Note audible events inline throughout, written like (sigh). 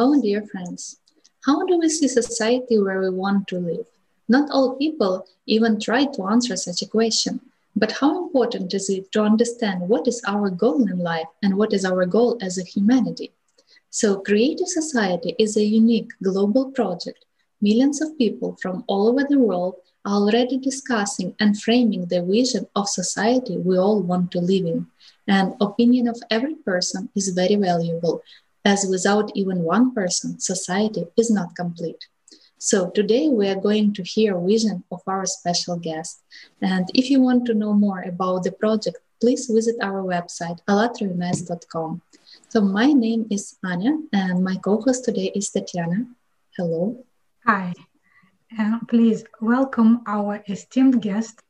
Hello, dear friends. How do we see society where we want to live? Not all people even try to answer such a question. But how important is it to understand what is our goal in life and what is our goal as a humanity? So, Creative Society is a unique global project. Millions of people from all over the world are already discussing and framing the vision of society we all want to live in. And opinion of every person is very valuable as without even one person, society is not complete. So today we are going to hear vision of our special guest. And if you want to know more about the project, please visit our website, allatroms.com. So my name is Anya and my co-host today is Tatiana. Hello. Hi. And please welcome our esteemed guest,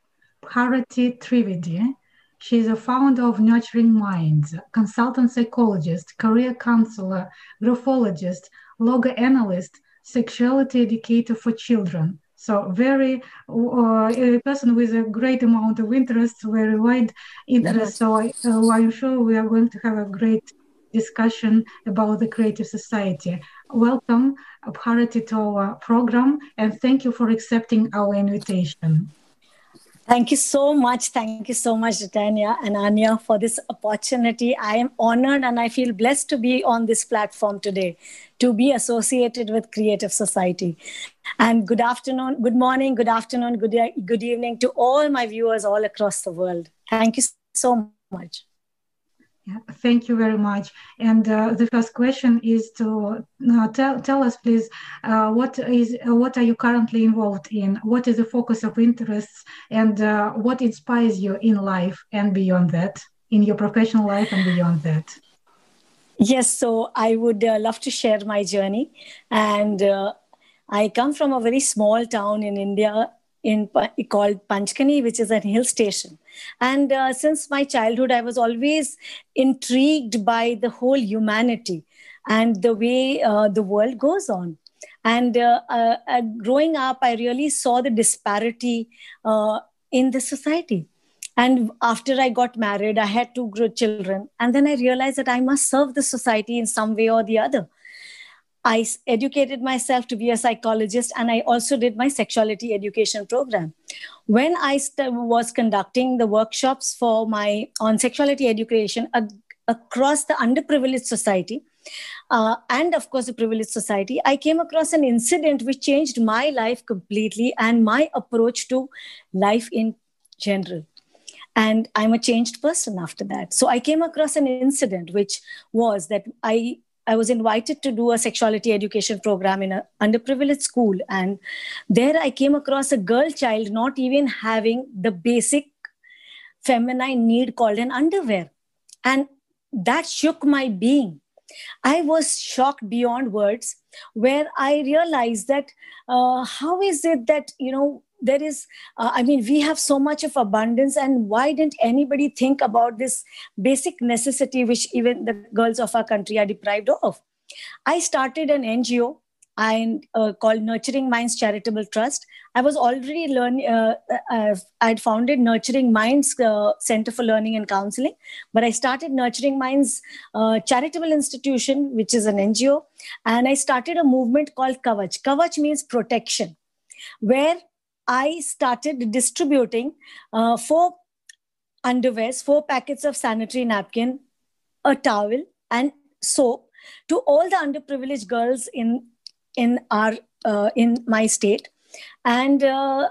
Bharati Trivedi, she is a founder of Nurturing Minds, consultant psychologist, career counselor, graphologist, logo analyst, sexuality educator for children. So very uh, a person with a great amount of interest, very wide interest. So I, uh, I'm sure we are going to have a great discussion about the creative society. Welcome, Bharati, to our program, and thank you for accepting our invitation. Thank you so much. Thank you so much, Tanya and Anya, for this opportunity. I am honored and I feel blessed to be on this platform today, to be associated with Creative Society. And good afternoon, good morning, good afternoon, good, good evening to all my viewers all across the world. Thank you so much. Yeah, thank you very much. And uh, the first question is to uh, tell, tell us, please, uh, what is uh, what are you currently involved in? What is the focus of interests, and uh, what inspires you in life and beyond that, in your professional life and beyond that? Yes, so I would uh, love to share my journey, and I come from a very small town in India in called Panchgani, which is a hill station. And uh, since my childhood, I was always intrigued by the whole humanity and the way uh, the world goes on. And uh, uh, uh growing up, I really saw the disparity uh, in the society. And after I got married, I had two children. And then I realized that I must serve the society in some way or the other. I educated myself to be a psychologist and I also did my sexuality education program. When I st- was conducting the workshops for my on sexuality education ag- across the underprivileged society, uh, and of course the privileged society, I came across an incident which changed my life completely and my approach to life in general and i'm a changed person after that so i came across an incident which was that i I was invited to do a sexuality education program in an underprivileged school. And there I came across a girl child not even having the basic feminine need called an underwear. And that shook my being. I was shocked beyond words, where I realized that uh, how is it that, you know, there is uh, i mean we have so much of abundance and why didn't anybody think about this basic necessity which even the girls of our country are deprived of i started an ngo I, uh, called Nurturing Minds Charitable Trust. I was already learning, uh, uh, I'd founded Nurturing Minds uh, Center for Learning and Counseling, but I started Nurturing Minds uh, Charitable Institution, which is an NGO, and I started a movement called Kavach. Kavach means protection, where I started distributing uh, four underwears, four packets of sanitary napkin, a towel, and soap to all the underprivileged girls in in our uh, in my state, and. Uh,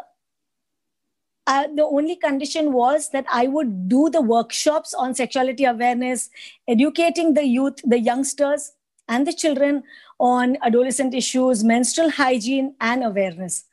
uh, the only condition was that I would do the workshops on sexuality awareness, educating the youth, the youngsters, and the children on adolescent issues, menstrual hygiene, and awareness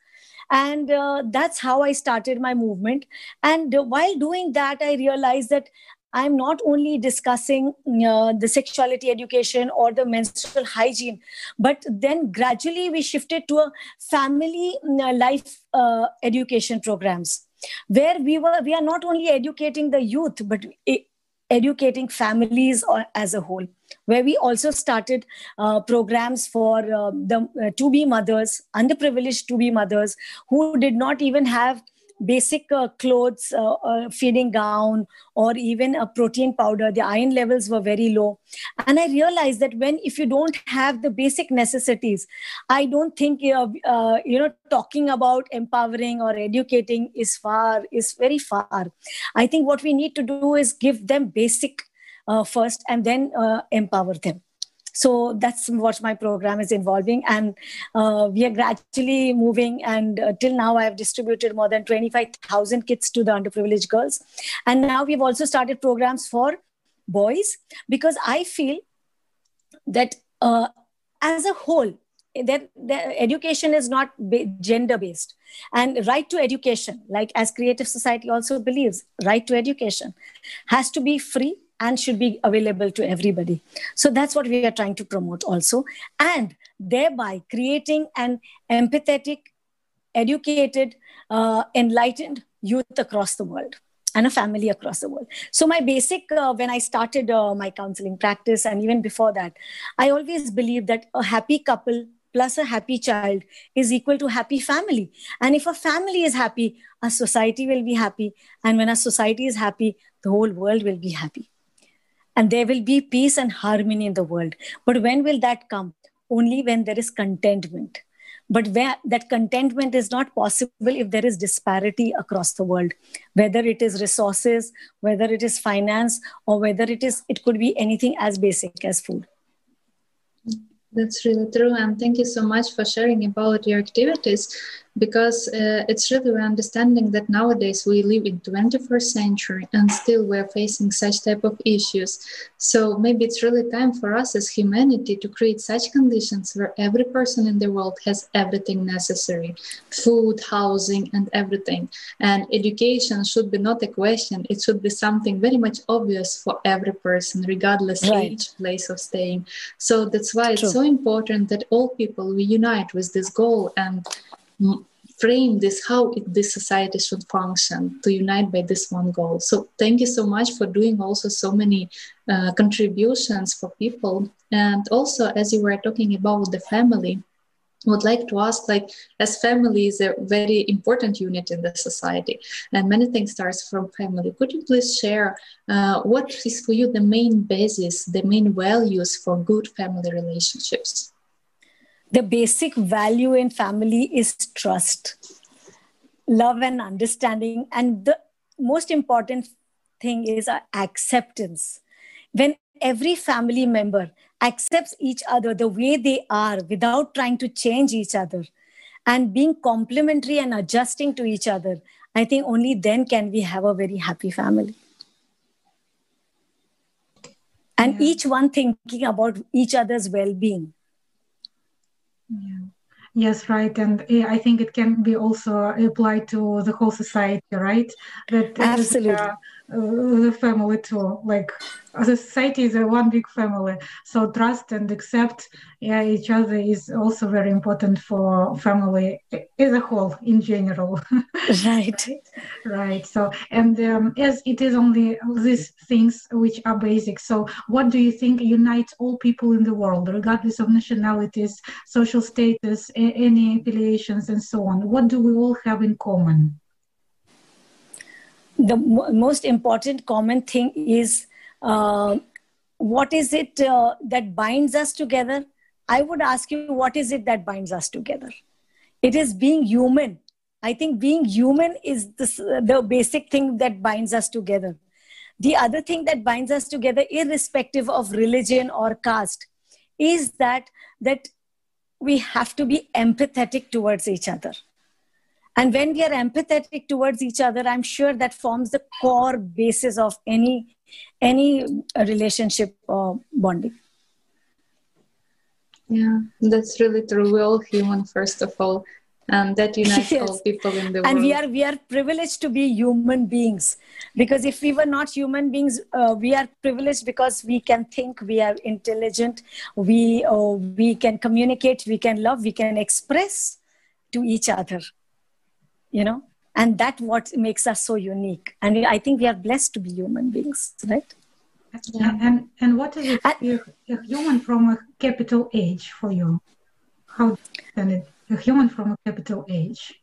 and uh, that's how i started my movement. And uh, while doing that i realized that i'm not only discussing uh, the sexuality education or the menstrual hygiene but then gradually we shifted to a family uh, life uh, education programs where we were we are not only educating the youth but educating families as a whole where we also started uh, programs for uh, the uh, to be mothers underprivileged to be mothers who did not even have basic uh, clothes, uh, uh, feeding gown, or even a protein powder. The iron levels were very low. And I realized that when, if you don't have the basic necessities, I don't think, you know, talking about empowering or educating is far, is very far. I think what we need to do is give them basic uh, first and then empower them. So that's what my program is involving and uh, we are gradually moving and uh, till now i have distributed more than 25000 kits to the underprivileged girls. And now we've also started programs for boys because i feel that uh, as a whole that education is not gender based and right to education like as creative society also believes right to education has to be free and should be available to everybody. So that's what we are trying to promote also. And thereby creating an empathetic, educated, uh, enlightened youth across the world and a family across the world. So, my basic, uh, when I started uh, my counseling practice, and even before that, I always believed that a happy couple plus a happy child is equal to happy family. And if a family is happy, a society will be happy. And when a society is happy, the whole world will be happy and there will be peace and harmony in the world. But when will that come? Only when there is contentment. But where that contentment is not possible if there is disparity across the world, whether it is resources, whether it is finance, or whether it is it could be anything as basic as food. That's really true. And thank you so much for sharing about your activities because uh, it's really understanding that nowadays we live in 21st century and still we're facing such type of issues so maybe it's really time for us as humanity to create such conditions where every person in the world has everything necessary food housing and everything and education should be not a question it should be something very much obvious for every person regardless right. age place of staying so that's why it's True. so important that all people we unite with this goal and frame this how it, this society should function to unite by this one goal. So thank you so much for doing also so many uh, contributions for people. And also as you were talking about the family would like to ask like as family is a very important unit in the society and many things starts from family. Could you please share uh, what is for you the main basis the main values for good family relationships the basic value in family is trust love and understanding and the most important thing is acceptance. When every family member accepts each other the way they are without trying to change each other and being complementary and adjusting to each other i think only then can we have a very happy family. And yeah. each one thinking about each other's well-being yeah. Yes, right, and I think it can be also applied to the whole society, right? That absolutely. Uh, the family too. Like the society is a one big family, so trust and accept yeah, each other is also very important for family as a whole in general. (laughs) right. right. So, and um, as it is only these things which are basic. So, what do you think unites all people in the world, regardless of nationalities, social status, any affiliations, and so on? What do we all have in common? The most important common thing is uh, what is it uh, that binds us together? I would ask you what is it that binds us together? It is being human. I think being human is the basic thing that binds us together. The other thing that binds us together irrespective of religion or caste is that that we have to be empathetic towards each other and when we are empathetic towards each other i'm sure that forms the core basis of any any relationship uh, bonding. Yeah that's really true. We're all human first of all and that unites (laughs) yes. all people in the and world. and we are we are privileged to be human beings because if we were not human beings uh, we are privileged because we can think we are intelligent we uh, we can communicate we can love we can express to each other you know? And that what makes us so unique. And i think we are blessed to be human beings right? Yeah. and and what is it and, a human from a capital H for you? How can it a human from a capital H?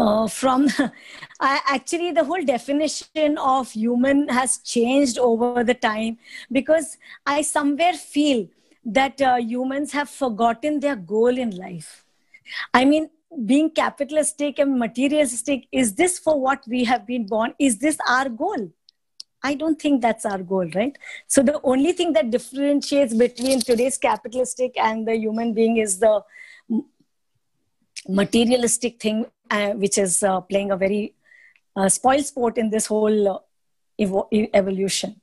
Uh, from (laughs) I, actually the whole definition of human has changed over the time because i somewhere feel that uh, humans have forgotten their goal in life. I mean being capitalistic and materialistic is this for what we have been born? Is this our goal? I don't think that's our goal right? So the only thing that differentiates between today's capitalistic and the human being is the materialistic thing uh, which is uh, playing a very uh, spoil sport in this whole uh, evo- evolution.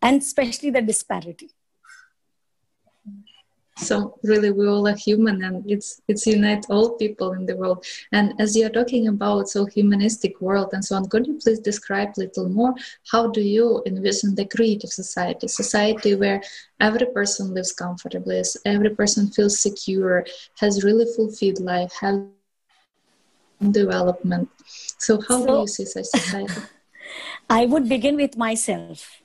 And especially the disparity so really we all are human and it's it's unite all people in the world. And as you're talking about so humanistic world and so on could you please describe a little more? How do you envision the creative society? Society where every person lives comfortably every person feels secure has really fulfilled life have development. So how so, do you see such society? (laughs) I would begin with myself.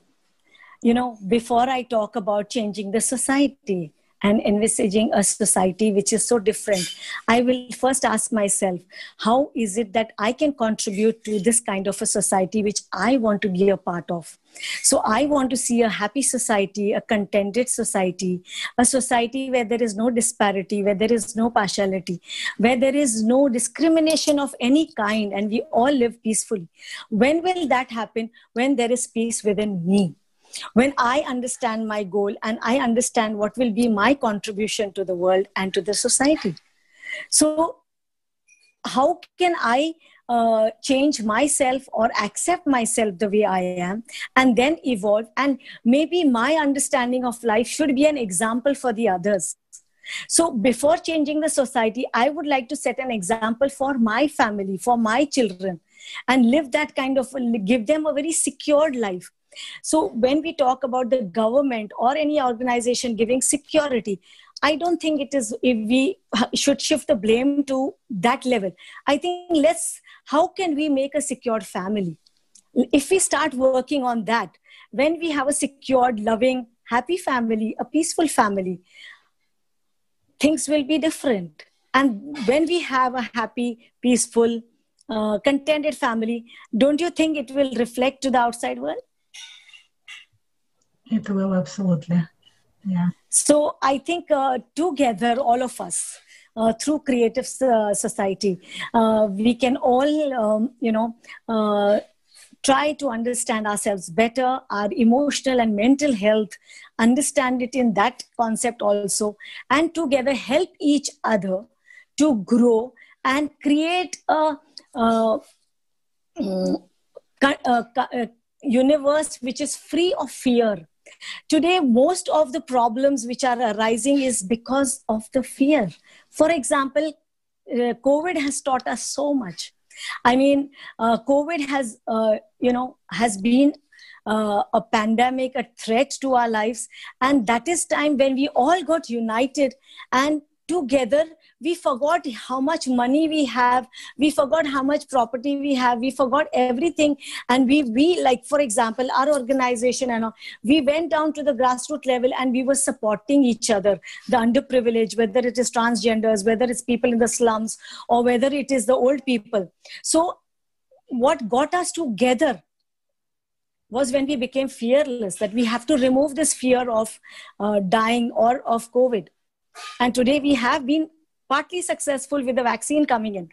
You know before i talk about changing the society and envisaging a society which is so different, I will first ask myself, how is it that I can contribute to this kind of a society which I want to be a part of? So I want to see a happy society, a contented society, a society where there is no disparity, where there is no partiality, where there is no discrimination of any kind, and we all live peacefully. When will that happen? When there is peace within me when I understand my goal and I understand what will be my contribution to the world and to the society. So, how can I uh, change myself or accept myself the way I am and then evolve? And maybe my understanding of life should be an example for the others. So, before changing the society, I would like to set an example for my family, for my children, and live that kind of, give them a very secured life so when we talk about the government or any organization giving security, I don't think it is if we should shift the blame to that level. I think let's how can we make a secured family? If we start working on that, when we have a secured, loving, happy family, a peaceful family, things will be different. And when we have a happy, peaceful, uh, contented family, don't you think it will reflect to the outside world? It will absolutely. Yeah. So I think uh, together, all of us, uh, through creative uh, society, uh, we can all, um, you know, uh, try to understand ourselves better, our emotional and mental health, understand it in that concept also, and together help each other to grow and create a, a, a, a universe which is free of fear Today, most of the problems which are arising is because of the fear. For example, uh, COVID has taught us so much. I mean, uh, COVID has, uh, you know, has been uh, a pandemic, a threat to our lives, and that is time when we all got united and together we forgot how much money we have. We forgot how much property we have. We forgot everything. And we we like for example our organization and we went down to the grassroots level and we were supporting each other. The underprivileged whether it is transgenders whether it's people in the slums or whether it is the old people. So what got us together was when we became fearless that we have to remove this fear of uh, dying or of covid. And today we have been partly successful with the vaccine coming in.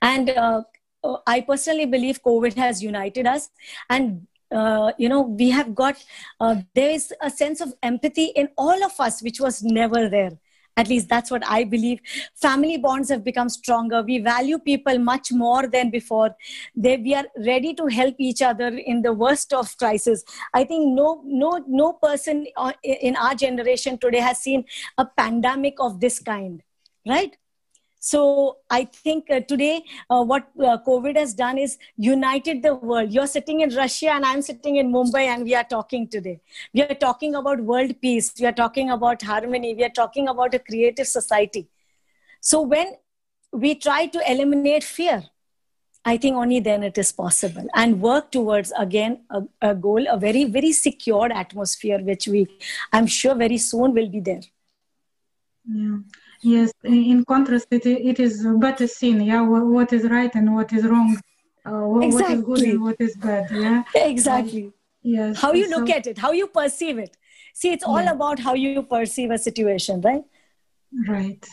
And uh, uh, I personally believe COVID has united us. And, uh, you know, we have got, uh, there is a sense of empathy in all of us, which was never there at least that's what i believe. Family bonds have become stronger. We value people much more than before. They, we are ready to help each other in the worst of crisis. I think no no no person uh, in our generation today has seen a pandemic of this kind right so I think uh, today uh, what uh, COVID has done is united the world. You're sitting in Russia and I'm sitting in Mumbai and we are talking today. We are talking about world peace. We are talking about harmony. We are talking about a creative society. So when we try to eliminate fear, I think only then it is possible and work towards again a, a goal, a very, very secured atmosphere, which we, I'm sure very soon will be there. Yeah Yes, in contrast, it, it is better seen, yeah, what is right and what is wrong, uh, what, exactly. what is good and what is bad, yeah. (laughs) Exactly. yes. How you so, look at it, how you perceive it. See, it's all yeah. about how you perceive a situation, right? Right.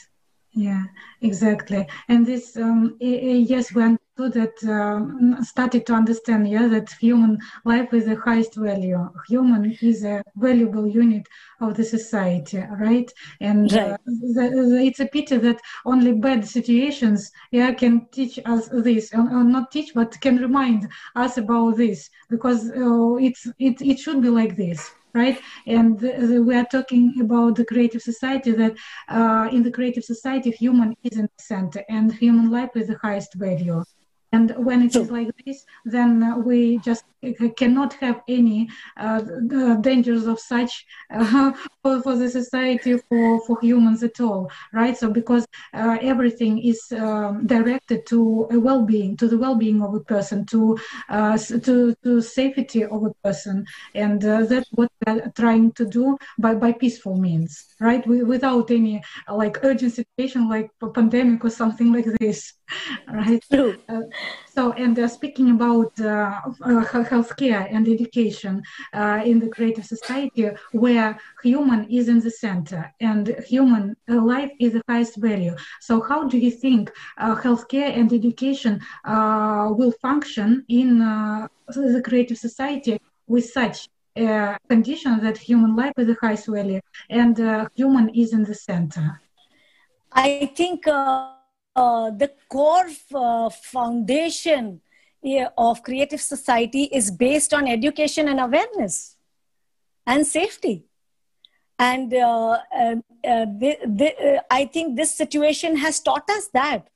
Yeah, exactly. And this, um, yes, understood that, um, started to understand, yeah, that human life is the highest value. Human is a valuable unit of the society, right? And uh, right. Uh, the, the, it's a pity that only bad situations, yeah, can teach us this, or, or not teach, but can remind us about this, because uh, it's it it should be like this right? And we are talking about the creative society that uh, in the creative society, human is in the center and human life is the highest value. And when it is like this, then we just cannot have any uh, dangers of such uh, (laughs) for, for the society, for, for humans at all, right? So because uh, everything is um, directed to a well-being, to the well-being of a person, to uh, to to safety of a person, and uh, that's what trying to do by by peaceful means, right? We, without any like urgent situation like a pandemic or something like this, (laughs) right? True. So, and uh, speaking about uh, uh, healthcare and education in the creative society, where human is in the center and human life is the highest value. So, how do you think healthcare and education will function in the creative society with such uh, condition that human life is the highest value and uh, human is in the center? I think uh, uh, the core uh, foundation of creative society is based on education and awareness and safety and uh, the, the, i think this situation has taught us that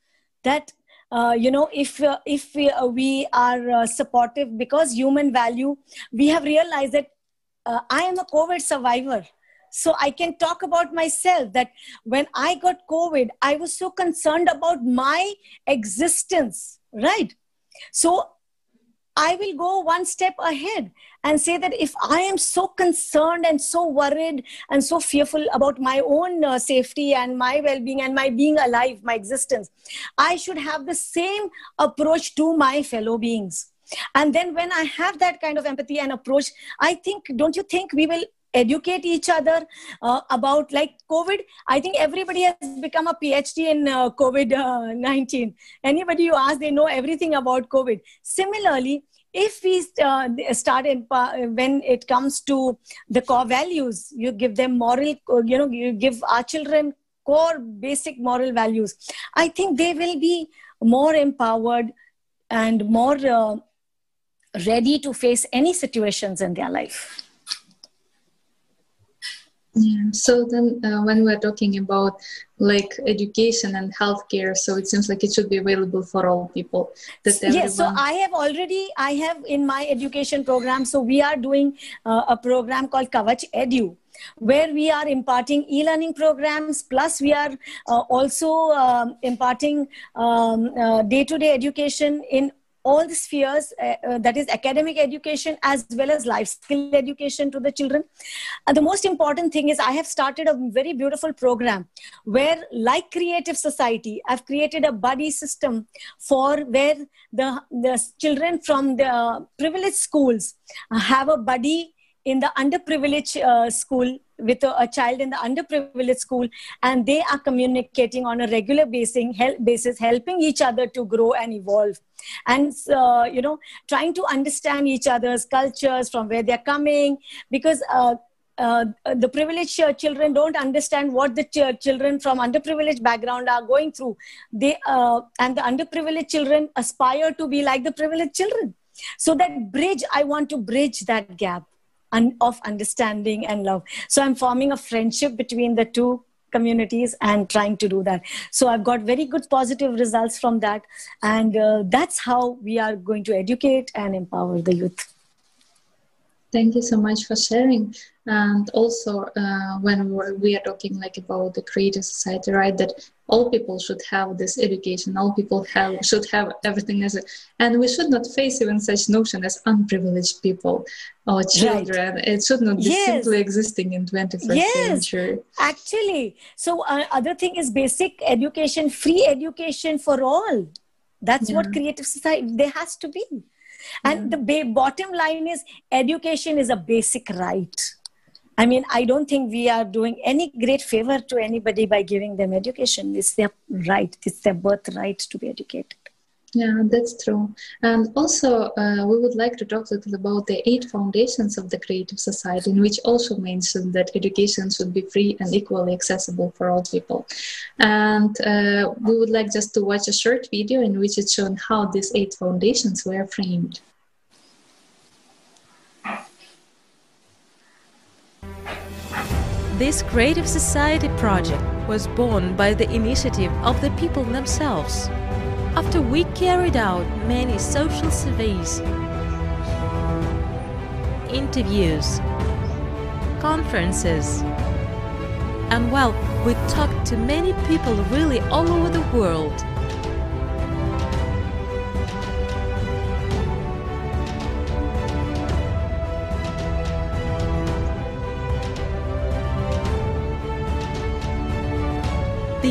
that Uh, you know if uh, if we, uh, we are supportive because human value we have realized that i am a covid survivor so I can talk about myself that when I got COVID, I was so concerned about my existence, right? So I will go one step ahead and say that if I am so concerned and so worried and so fearful about my own uh, safety and my well being and my being alive, my existence, I should have the same approach to my fellow beings. And then when I have that kind of empathy and approach, I think, don't you think we will educate each other uh, about like covid. I think everybody has become a phd in uh, covid-19 anybody you ask they know everything about covid. Similarly if we uh, start in when it comes to the core values you give them moral you know you give our children core basic moral values i think they will be more empowered and more uh, ready to face any situations in their life yeah. So then, uh, when we're talking about like education and healthcare, so it seems like it should be available for all people. That everyone... Yes. So I have already, I have in my education program. So we are doing uh, a program called Kavach Edu where we are imparting e-learning programs plus we are uh, also um, imparting um, uh, day-to-day education in all the spheres uh, uh, that is academic education as well as life skill education to the children. And the most important thing is i have started a very beautiful program where like creative society i've created a buddy system for where the, the children from the privileged schools have a buddy in the underprivileged uh, school with a, a, child in the underprivileged school and they are communicating on a regular basis helping each other to grow and evolve and uh, you know trying to understand each other's cultures from where they're coming because uh, uh, the privileged children don't understand what the ch- children from underprivileged background are going through. They uh, and the underprivileged children aspire to be like the privileged children. So that bridge i want to bridge that gap of understanding and love. So I'm forming a friendship between the two communities and trying to do that. So I've got very good positive results from that. And uh, that's how we are going to educate and empower the youth. Thank you so much for sharing. And also, uh, when we're, we are talking like about the creative society, right? That all people should have this education. All people have should have everything as a, and we should not face even such notion as unprivileged people or children. Right. It should not be yes. simply existing in 21st yes. century. Actually, so uh, other thing is basic education, free education for all. That's yeah. what creative society there has to be and the ba- bottom line is education is a basic right. I mean i don't think we are doing any great favor to anybody by giving them education. It's their right. It's their birthright to be educated yeah, that's true. And also, uh, we would like to talk a little about the eight foundations of the Creative Society, in which also mentioned that education should be free and equally accessible for all people. And uh, we would like just to watch a short video in which it's shown how these eight foundations were framed. This Creative Society project was born by the initiative of the people themselves after we carried out many social surveys, interviews, conferences, and well, we talked to many people really all over the world.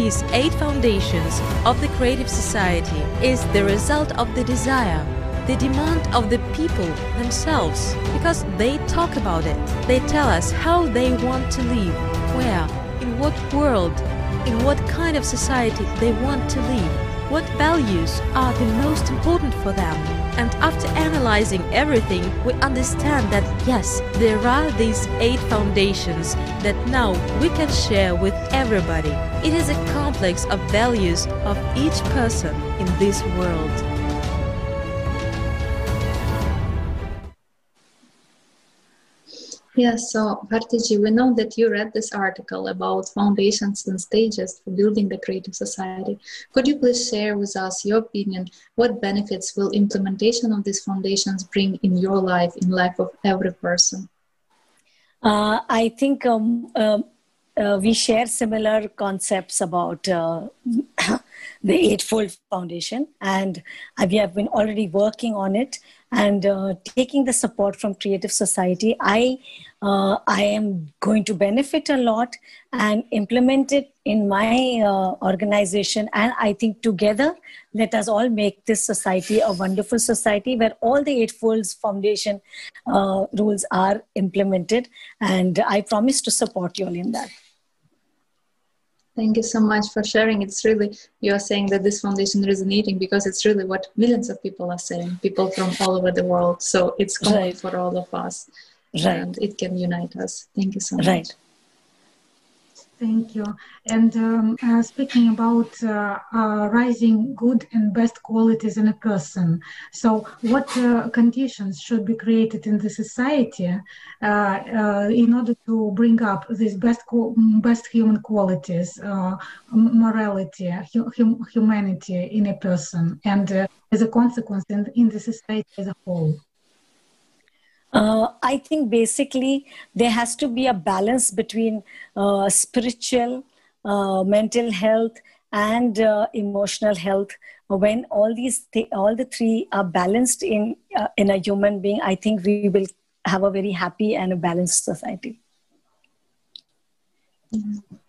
These eight foundations of the Creative Society is the result of the desire, the demand of the people themselves, because they talk about it. They tell us how they want to live, where, in what world, in what kind of society they want to live, what values are the most important for them and after analyzing everything, we understand that yes, there are these eight foundations that now we can share with everybody. It is a complex of values of each person in this world. Yes, so Bhartiji, we know that you read this article about foundations and stages for building the creative society. Could you please share with us your opinion? What benefits will implementation of these foundations bring in your life, in life of every person? Uh, I think um, uh, uh, we share similar concepts about uh, (coughs) the Eightfold Foundation, and we have been already working on it and uh, taking the support from Creative Society. I uh, I am going to benefit a lot and implement it in my uh, organization. And I think together, let us all make this society a wonderful society where all the Eightfolds Foundation uh, rules are implemented. And I promise to support you all in that. Thank you so much for sharing. It's really, you are saying that this foundation is resonating because it's really what millions of people are saying, people from all over the world. So it's common right. for all of us right. and it can unite us. Thank you so much. Right. Thank you. And um, uh, speaking about uh, uh, rising good and best qualities in a person, so what uh, conditions should be created in the society uh, uh, in order to bring up these best best human qualities, morality, hum- humanity in a person, and as a consequence in, in the society as a whole? Uh, I think basically there has to be a balance between uh, spiritual, uh, mental health, and uh, emotional health. When all these th- all the three are balanced in uh, in a human being, I think we will have a very happy and a balanced society.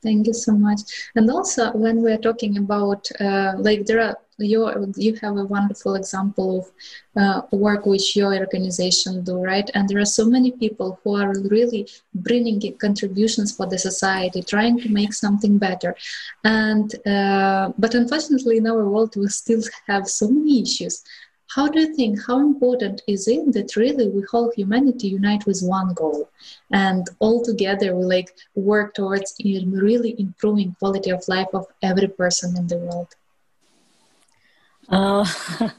Thank you so much. And also, when we're talking about uh, like there are you you have a wonderful example of uh, work which your organization do right? And there are so many people who are really bringing contributions for the society trying to make something better. And uh, but unfortunately in our world we still have so many issues. How do you think how important is it that really we whole humanity unite with one goal? And all together we like work towards really improving quality of life of every person in the world uh, (laughs)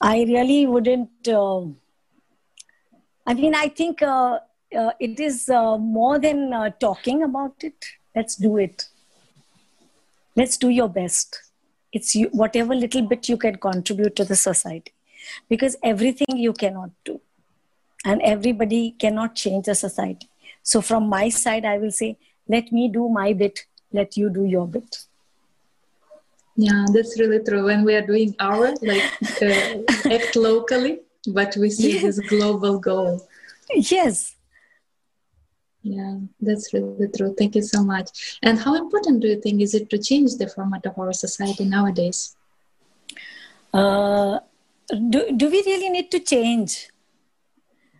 I really wouldn't. Uh, I mean, I think uh, uh it is uh, more than uh, talking about it. Let's do it. Let's do your best. It's you, whatever little bit you can contribute to the society. because everything you cannot do and everybody cannot change the society so from my side i will say let me do my bit let you do your bit yeah that's really true. When we are doing our like uh, (laughs) act locally but we see yes. this global goal. Yes. Yeah that's really true. Thank you so much. And how important do you think is it to change the format of our society nowadays? Uh, do, do we really need to change?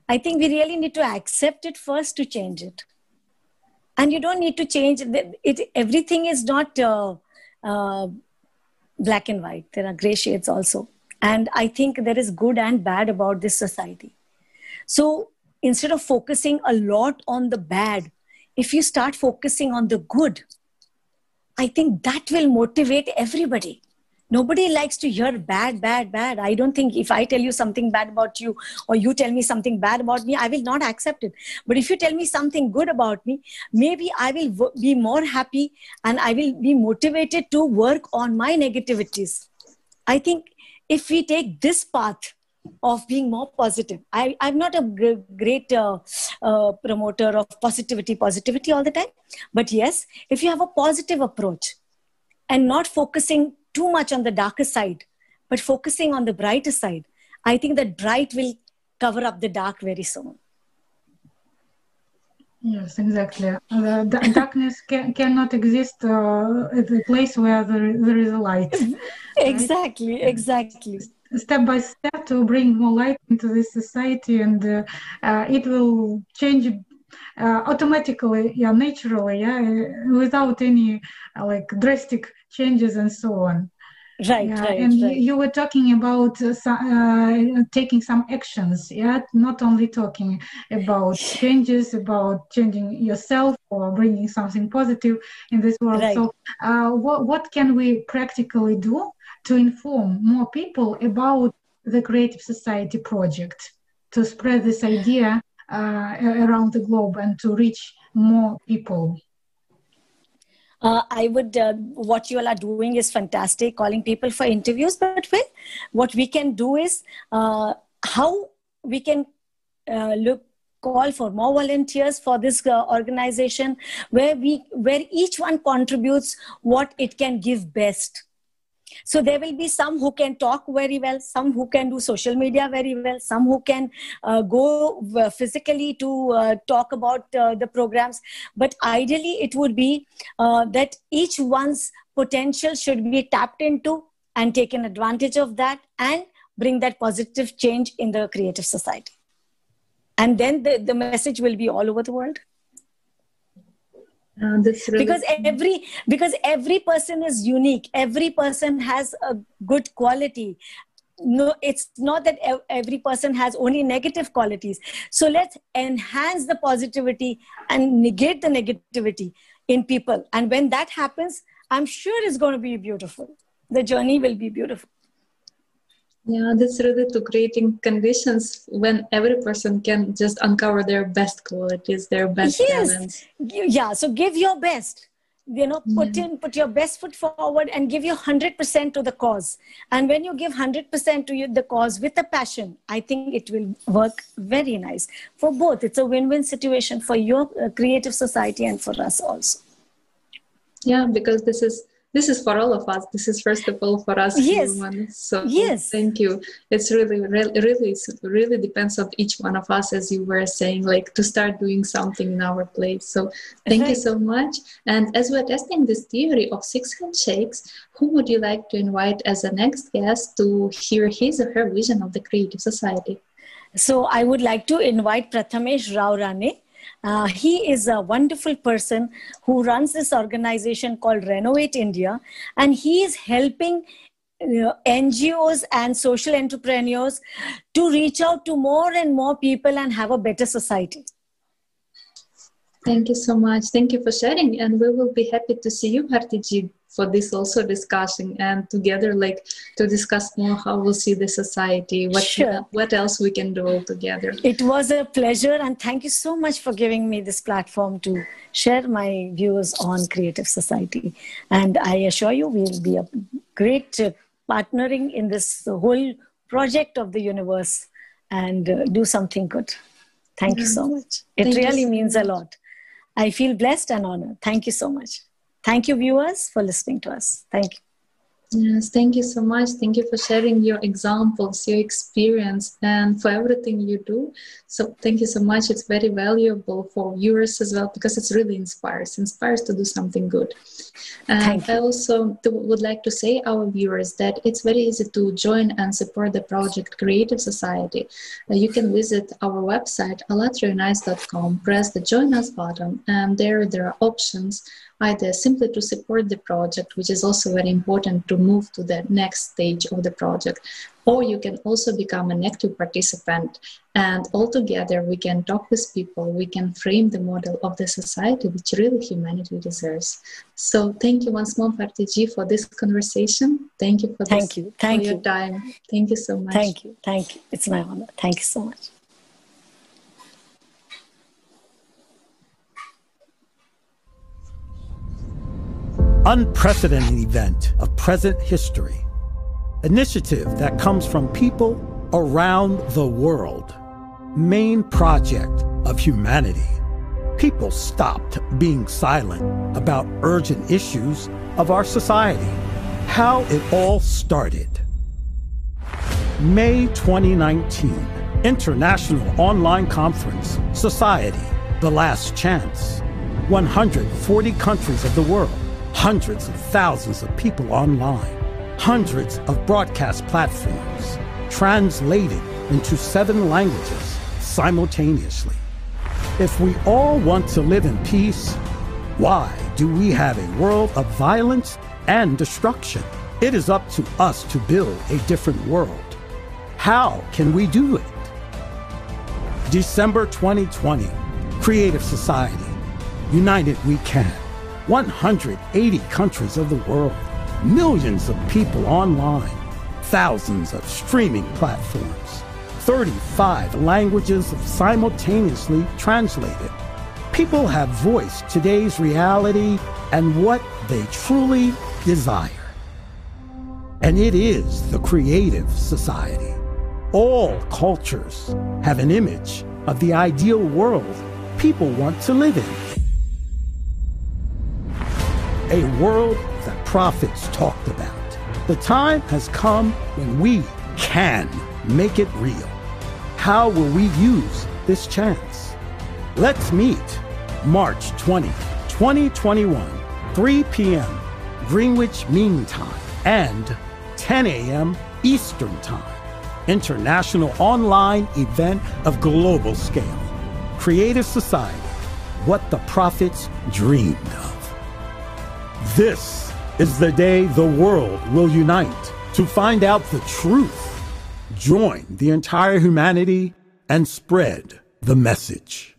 I think we really need to accept it first to change it. And you don't need to change it, it everything is not uh, uh, black and white. There are gray shades also. And i think there is good and bad about this society. So instead of focusing a lot on the bad, if you start focusing on the good, I think that will motivate everybody. Nobody likes to hear bad, bad, bad. I don't think if I tell you something bad about you or you tell me something bad about me, I will not accept it. But if you tell me something good about me, maybe I will be more happy and I will be motivated to work on my negativities. I think if we take this path, of being more positive. I, I'm not a g- great uh, uh, promoter of positivity, positivity all the time. But yes, if you have a positive approach and not focusing too much on the darker side, but focusing on the brighter side, I think that bright will cover up the dark very soon. Yes, exactly. The (laughs) darkness can, cannot exist uh, at the place where there, there is a light. (laughs) exactly, right? exactly step by step to bring more light into this society and uh, uh, it will change uh, automatically yeah naturally yeah without any uh, like drastic changes and so on right yeah, right and right. you were talking about uh, uh, taking some actions yeah not only talking about (laughs) changes about changing yourself or bringing something positive in this world right. so what, what can we practically do to inform more people about the Creative Society project, to spread this idea uh, around the globe and to reach more people? Uh, I would, uh, what you all are doing is fantastic, calling people for interviews. But well, what we can do is uh, how we can uh, look call for more volunteers for this uh, organization where we where each one contributes what it can give best so there will be some who can talk very well some who can do social media very well some who can uh, go uh, physically to uh, talk about uh, the programs. But ideally it would be uh, that each one's potential should be tapped into and taken advantage of that and bring that positive change in the creative society. And then the, the message will be all over the world uh, because every because every person is unique. Every person has a good quality. No it's not that every person has only negative qualities. So let's enhance the positivity and negate the negativity in people. And when that happens i'm sure it's going to be beautiful. The journey will be beautiful yeah, that's really to creating conditions when every person can just uncover their best qualities, their best yes. talents. Yeah, so give your best. You know, put yeah. in, put your best foot forward and give your 100% to the cause. And when you give 100% to you, the cause with a passion, I think it will work very nice for both. It's a win win situation for your uh, creative society and for us also. Yeah, because this is this is for all of us. This is first of all for us yes. so yes. thank you. It's really really really really depends on each one of us as you were saying like to start doing something in our place. So thank right. you so much. And as we're testing this theory of six handshakes who would you like to invite as a next guest to hear his or her vision of the creative society? So i would like to invite prathamesh rao rane uh, he is a wonderful person who runs this organization called Renovate India, and he is helping uh, NGOs and social entrepreneurs to reach out to more and more people and have a better society. Thank you so much. Thank you for sharing, and we will be happy to see you, Bhartiji, for this also discussing and together like to discuss more how we'll see the society what sure. what else we can do all together it was a pleasure and thank you so much for giving me this platform to share my views on creative society and i assure you we'll be a great partnering in this whole project of the universe and uh, do something good. Thank you so much. It Thank really so means a lot. I feel blessed and honored. Thank you so much. Thank you, viewers, for listening to us. Thank you. Yes, thank you so much. Thank you for sharing your examples, your experience, and for everything you do. So, thank you so much. It's very valuable for viewers as well because it's really inspires, inspires to do something good. And Thank you. I also would like to say our viewers that it's very easy to join and support the project Creative Society. Uh, you can visit our website allatraunites.com, press the Join Us button, and there there are options either simply to support the project, which is also very important to move to the next stage of the project, or you can also become an active participant. And all together, we can talk with people, we can frame the model of the society which really humanity deserves. So, thank you once more, Partiji, for this conversation. Thank you for this, Thank you. Thank for your time. Thank you so much. Thank you. Thank you. It's my honor. Thank you so much. Unprecedented event of present history. Initiative that comes from people around the world. Main project of humanity. People stopped being silent about urgent issues of our society. How it all started. May 2019, International Online Conference, Society, The Last Chance. 140 countries of the world, hundreds of thousands of people online, hundreds of broadcast platforms, translated into seven languages simultaneously. If we all want to live in peace, why do we have a world of violence and destruction? It is up to us to build a different world. How can we do it? December 2020, Creative Society. United we can. 180 countries of the world, millions of people online, thousands of streaming platforms, 35 languages simultaneously translated. People have voiced today's reality and what they truly desire. And it is the creative society. All cultures have an image of the ideal world people want to live in. A world that prophets talked about. The time has come when we can make it real. How will we use this chance? Let's meet March 20, 2021, 3 p.m. Greenwich Mean Time and 10 a.m. Eastern Time. International online event of global scale. Creative Society, what the prophets dreamed of. This is the day the world will unite to find out the truth, join the entire humanity, and spread the message.